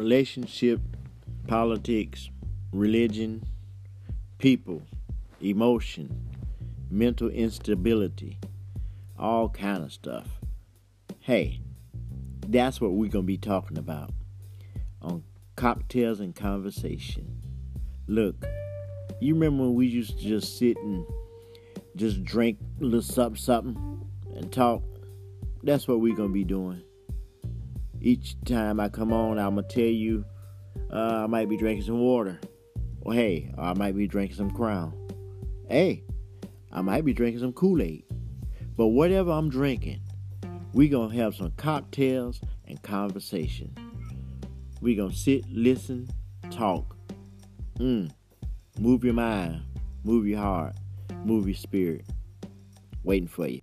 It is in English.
relationship, politics, religion, people, emotion, mental instability, all kind of stuff. Hey, that's what we're going to be talking about on Cocktails and Conversation. Look, you remember when we used to just sit and just drink a little something, something and talk? That's what we're going to be doing. Each time I come on, I'm to tell you uh, I might be drinking some water. Or hey, I might be drinking some Crown. Hey, I might be drinking some Kool Aid. But whatever I'm drinking, we to have some cocktails and conversation. we to sit, listen, talk. Mm. Move your mind, move your heart, move your spirit. Waiting for you.